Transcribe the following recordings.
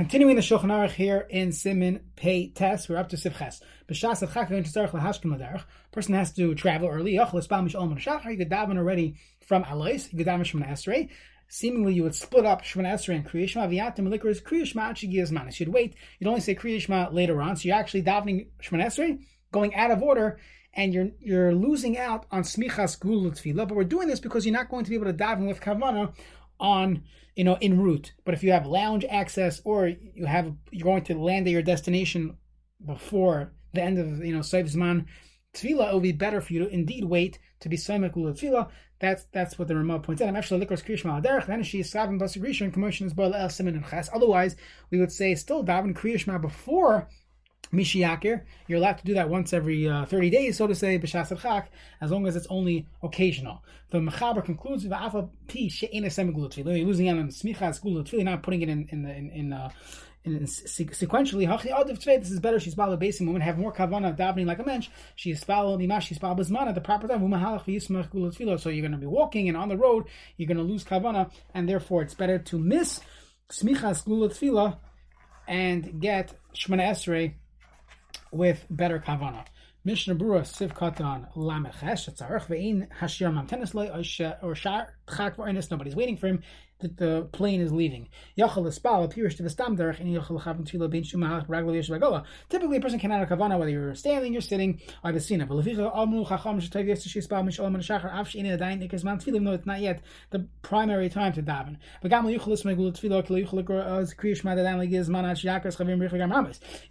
Continuing the Shulchan Aruch here in Simin Pei Test, we're up to Sivches. B'shas of Chak Tzarech Person has to travel early. Yachol Espal Mish Olman Shachar. You could daven already from Alois. You could daven Shemana Esrei. Seemingly, you would split up Shemana Esrei and Kriyishma. Viatim Likr is Kriyishma Achigiyas Manis. You'd wait. You'd only say Kriyishma later on. So you're actually davening Shemana Esrei, going out of order, and you're you're losing out on Smichas Gul Tefillah. But we're doing this because you're not going to be able to daven with Kavana on you know en route. But if you have lounge access or you have you're going to land at your destination before the end of you know Seif Zman Tefillah, it will be better for you to indeed wait to be Saimak Tefillah. That's that's what the Ramah points out. I'm actually likros kriyishma derech. Then she is savin basagrisha commotion is boil el simin and ches. Otherwise, we would say still daven kriyishma before Mishiyakir, you're allowed to do that once every uh, 30 days, so to say, b'shas chak, as long as it's only occasional. The Mechaber concludes with afa pi she'ena semigulat You're losing out on smichas gulat You're not putting it in in in, in uh, in, sequentially, hachi adav This is better. She's bala basing women have more kavana davening like a mensch. She is spal mimash. She's spal bisman at the proper time. V'yismach So you're going to be walking and on the road. You're going to lose kavana, and therefore it's better to miss smichas gulat and get shmana esrei with better kavana. Mishnah Brura Siv Katan Lamechesh Tzarech Ve'in Hashir Mamtenis or Shar Chak Nobody's waiting for him that the plane is leaving. Typically, a person can add a kavana whether you're standing, you're sitting, ikes man tefila, even though it's not yet the primary time to daven. You're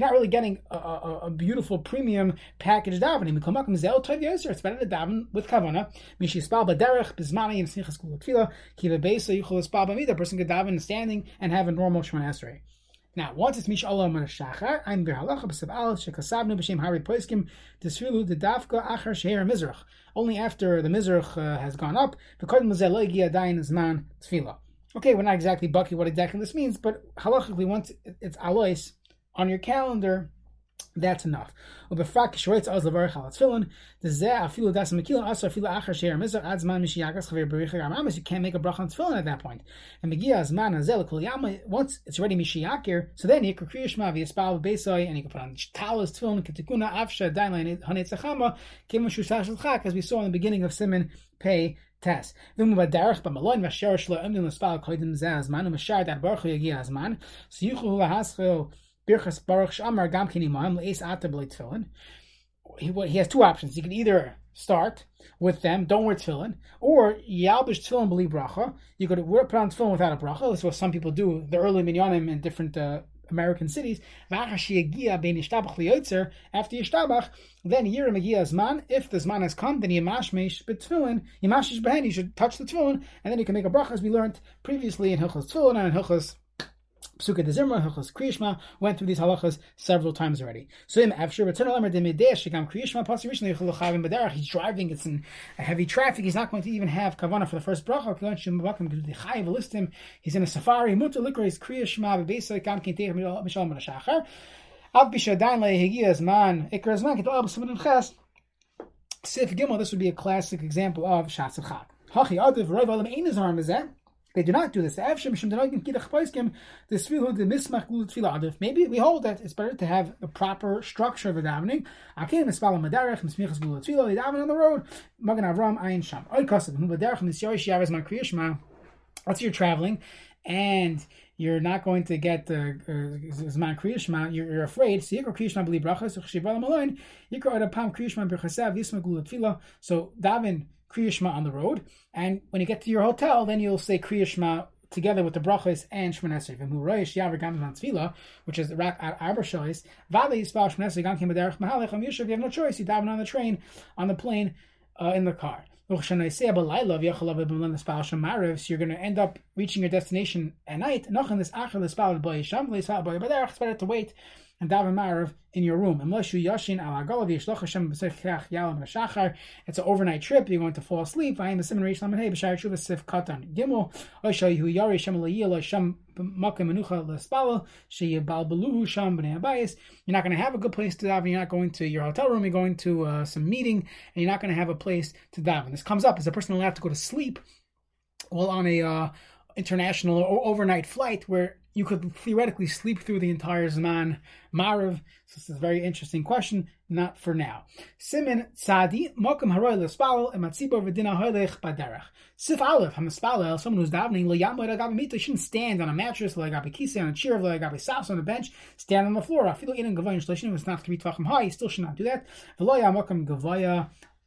not really getting a, a, a beautiful premium package davening. Oh, Yeser. It's better to daven with kavana. Baderech bizmani and snichas gul tefila kiva beisa a person could daven standing and have a normal Shemon Esrei. Now, once it's Mish Allah Mar Shachar, I'm Berhalacha B'Sav Al Shekasabnu B'Shem Hari Poiskim Tisfilu the Dafka Achar Sheher Mizrach. Only after the Mizrach uh, has gone up, because Mazel Igi Adayin Zman Tefillah. Okay, we're not exactly bucky what exactly this means, but halachically, once it's alois on your calendar, that's enough. Ubefrak shreitz az levar chal tefillin. The zeh afilu das mekilin asa afilu achar sheir mizar ad zman mishiyagas chaver bericha gamamis. You can't make a bracha on tefillin at that point. And megia zman azel kol yama. Once it's already mishiyakir, so then you could kriya shma v'yispal beisoy, and you can put on talis tefillin ketikuna avsha dainlein hanetzachama kivim shusash l'chak, as we saw in the beginning of Simon Pei test. Azman azman. So yuchu lahaschil Birchas Baruch Shamar Gam Kinimam Leis Ata Tefillin. He, has two options. He can either start with them, don't wear tefillin, or yalbish tefillin b'li bracha. You could wear, put on tefillin without a bracha. That's what some people do. The early minyanim in different uh, American cities. After yishtabach, then yirim zman. If the zman has come, then yimashmesh betfillin, yimashish behen. You should touch the tefillin, and then you can make a bracha, as we learned previously in Hilchos Tefillin and in Hilchos Psuka de Zimra, Hilchos Kriyishma, went through these halachas several times already. So im after return alamer de mideh shigam Kriyishma pasi recently chavim b'derach. He's driving, it's in heavy traffic. He's not going to even have kavana for the first bracha. Because the list him. He's in a safari. Mutter likra is Kriyishma b'beisa gam kinteh mishal man shachar. Av bishadayin lehigia zman ikra zman kitol b'simin ches. Sif Gimel, this would be a classic example of Shatz Hachi Adiv Rav Alam Ein Mizeh. They do not do this. Maybe we hold that it's better to have a proper structure of the davening. They daven on the road. Magan Avram Ayin Sham. Let's say you're traveling and you're not going to get the uh, Zman Kriyashma, you're, you're afraid. So Yikro Kriyashma b'li bracha, so Chshiva Malon, Yikro Adapam Kriyashma b'chasav, Yisma Gulat. So Kriyashma on the road. And when you get to your hotel, then you'll say Kriyashma together with the brachos and Shemon Esrei. V'muroish yaver gam tzvila, which is rak at arba shois. Esrei gam kim b'derech mahalech. You have no choice. You daven on the train, on the plane, uh, in the car. So you're going to end up reaching your destination at night. It's better to wait and daven marav in your room. Unless you yashin al agalav yishloch Hashem b'sechach yalam shachar. It's an overnight trip. You're going to fall asleep. I am the simon katan. You're not going to have a good place to daven. You're not going to your hotel room. You're going to uh, some meeting, and you're not going to have a place to daven. This comes up. Is a person allowed to go to sleep? Well, on a uh, international or overnight flight where you could theoretically sleep through the entire Zman Marav. So this is a very interesting question, not for now. Simin Tzadi, Mokum Haroy Lespal, and Matzibor Vidina Hoylech Baderach. Sif Aleph, Hamaspalel, someone who's davening, Layambo Lagabi Mita, shouldn't stand on a mattress, Lagabi Kisi on a chair, Lagabi Sas on a bench, stand on the floor. I feel like in Gavoyan Shlishim, it's not three tvachim high, still should not do that. Veloya Mokum Gavoya,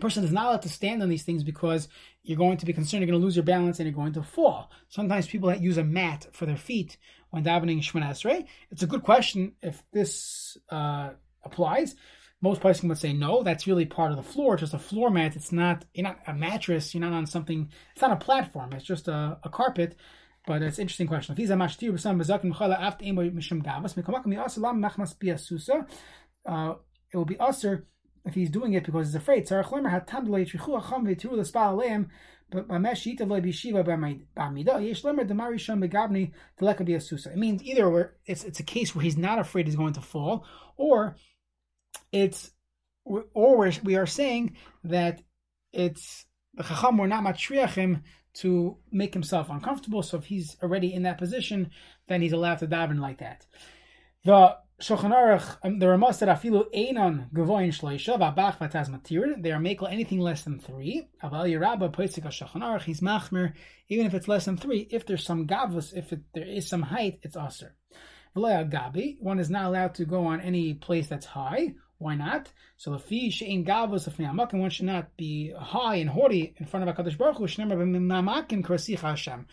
person is not allowed to stand on these things because you're going to be concerned you're going to lose your balance and you're going to fall. Sometimes people that use a mat for their feet when davening Shemana Esrei. It's a good question if this uh, applies most places would say no. That's really part of the floor. It's just a floor mat. It's not. You're not a mattress. You're not on something. It's not a platform. It's just a, a carpet. But it's an interesting question. Uh, it will be usher if he's doing it because he's afraid. It means either where it's it's a case where he's not afraid he's going to fall, or it's or we are saying that it's the chacham were not matriachim to make himself uncomfortable. So if he's already in that position, then he's allowed to daven like that. The Shulchan Aruch, um, the Ramah said afilu einon gavoin shleisha v'abach v'taz matir. They are makel anything less than three. Aval Yerabba poisik Shulchan Aruch. He's machmer even if it's less than three. If there's some gavus, if it, there is some height, it's aser. V'loya gabi. One is not allowed to go on any place that's high why not? So he she'in of amakim, one should not be high and haughty in front of a Hakadosh Baruch Hu. Shneimar b'mamakim krasicha Hashem.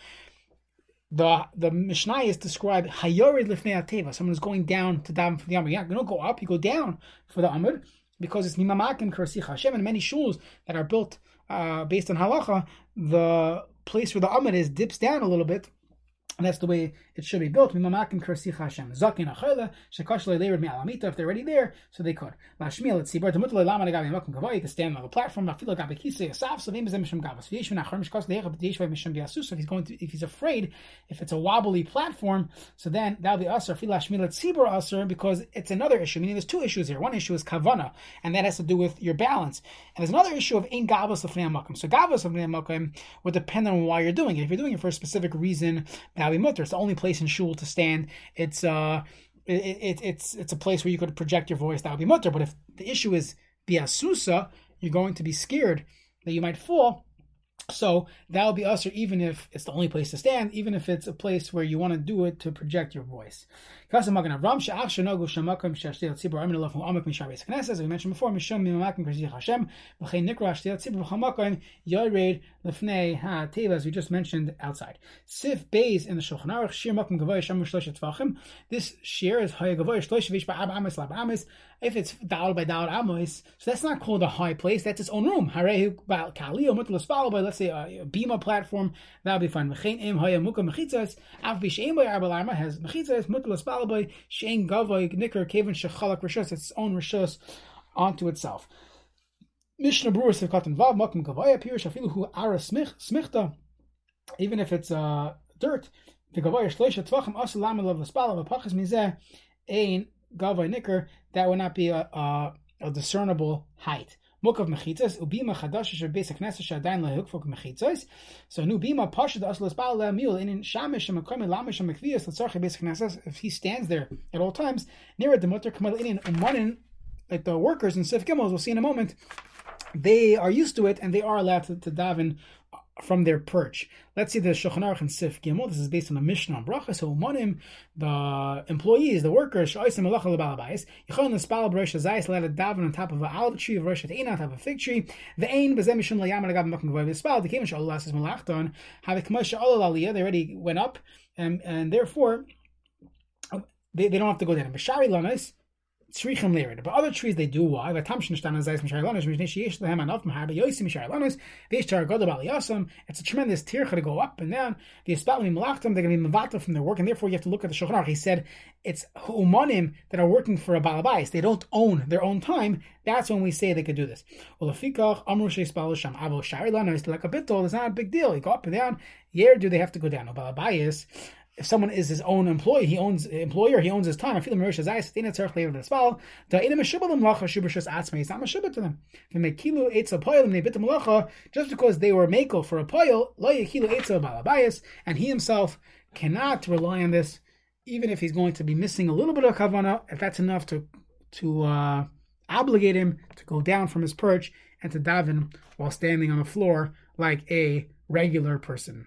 The the Mishnah is described hayorid lifnei ateva. Someone is going down to daven for the Amud. Yeah, you don't go up, you go down for the Amud because it's mimamakim krasicha Hashem. And many shuls that are built uh, based on halacha, the place where the Amud is dips down a little bit and that's the way it should be built. If they're already there, so they could. To stand on the platform. So if he's going to, if he's afraid, if it's a wobbly platform, so then that'll be usher. because it's another issue. Meaning, there's two issues here. One issue is kavana, and that has to do with your balance. And there's another issue of in gavos of So gavos of would depend on why you're doing it. If you're doing it for a specific reason, now mutter. It's the only place in shul to stand. It's uh, it, it, it's it's a place where you could project your voice. That would be mutter. But if the issue is biasusa, you're going to be scared that you might fall. So that will be usher even if it's the only place to stand, even if it's a place where you want to do it to project your voice. As we mentioned before, as we just mentioned outside. Sif in the Shulchan Aruch, Shir Gavoy Tvachim. This shir is Haya Gavoy Shlosh Vish Ba'ab Amis Lab Amis. If it's Dal by Dal Amos, so that's not called a high place, that's its own room. Harehu Ba'al Kali by, let's say a Bima platform, that'll be fine. V'chein Im Haya Muka Mechitzas, Av has Mechitzas, Balaboy, Shein Gavoy Nicker Kevin Shechalak Rishos, its own Rishos onto itself. Mishnah Brura Sivkatan Vav Makim Gavoy appears Shafilu Hu Ara Smichta, even if it's uh, dirt. The Gavoy Shleisha Tvachim Asalam Lov Laspala Vapachas Mizeh Ein Gavoy Nicker, that would not be a, a, a discernible height. Mukav mechitzas ubima chadash asher beis hakneses shadayin lehukfok mechitzas. So nu bima pashad aslas bal le'amil in lamish shemekvias letzarche beis hakneses. If he stands there at all times, near the mutter kamal in umanin, like the workers in Sif Gimels, we'll see in a moment, they are used to it and they are allowed to, to daven from their perch. Let's see the Shulchan Aruch and Sif Gimel. This is based on the Mishnah on Bracha. So Monim, the employees, the workers, Shoisim Malacha Lebalabais, Yichon Nespal B'Rosh Hazayis let it daven on top of an olive tree of Rosh Ein on top of a fig tree. The Ein Bezem Mishum Layam Lagav Makom Gavoy V'Spal. The Kevin Shalom Lasses Malachton. Have a Kmosh Shalom Aliyah. They already went up, and and therefore they, they don't have to go down. B'Shari Lanas. Tzrichim lirid. But other trees they do why? It's a tremendous tircha to go up and down. The espatlim malachtim they're going to be mavata from their work, and therefore you have to look at the Shulchan He said it's umanim that are working for a balabais. They don't own their own time. That's when we say they could do this. Well, amru sham abo shari lanos like a bitol. It's not a big deal. You go up and down. Where do they have to go down? Balabais if someone is his own employee, he owns employer, he owns his time. I feel Marisha Zayas, Tina Tzarech Lev Vespal, Da Ina Meshibalim Lacha Shubashas Atzma, he's not Meshibah to them. If they kilu Eitza Poil, they bit Malacha, just because they were Mako for a Poil, Lo Yekilu Eitza Balabayas, and he himself cannot rely on this, even if he's going to be missing a little bit of Kavana, if that's enough to, to uh, obligate him to go down from his perch and to daven while standing on the floor like a regular person.